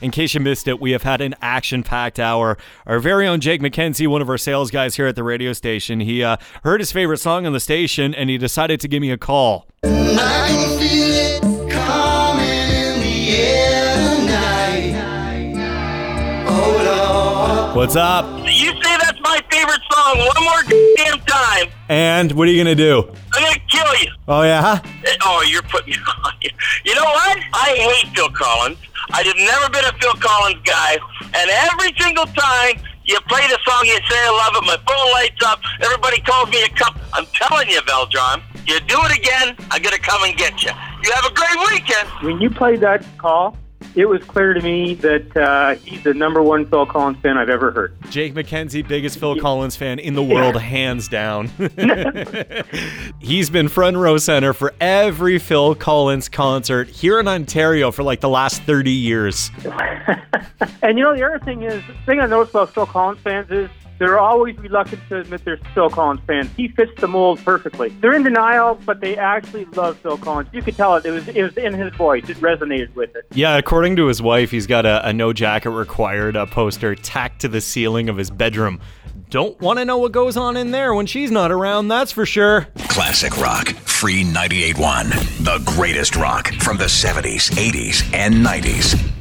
In case you missed it, we have had an action packed hour. Our very own Jake McKenzie, one of our sales guys here at the radio station, he uh, heard his favorite song on the station and he decided to give me a call. What's up? You say that's my favorite song one more damn time, And what are you going to do? I'm gonna kill you. Oh, yeah? Oh, you're putting me on. You know what? I hate Phil Collins. I have never been a Phil Collins guy, and every single time you play the song, you say I love it. My phone lights up. Everybody calls me a cup. I'm telling you, Veldron, you do it again, I'm gonna come and get you. You have a great weekend. When you played that call, it was clear to me that uh, he's the number one Phil Collins fan I've ever heard. Jake McKenzie, biggest Phil Collins fan in the world, hands down. He's been front row center for every Phil Collins concert here in Ontario for like the last 30 years. and you know, the other thing is, the thing I noticed about Phil Collins fans is they're always reluctant to admit they're Phil Collins fans. He fits the mold perfectly. They're in denial, but they actually love Phil Collins. You could tell it. It was it was in his voice. It resonated with it. Yeah, according to his wife, he's got a, a no jacket required uh, poster tacked to the ceiling of his bedroom. Don't want to know what goes on in there when she's not around, that's for sure. Classic rock, free 98.1. The greatest rock from the 70s, 80s, and 90s.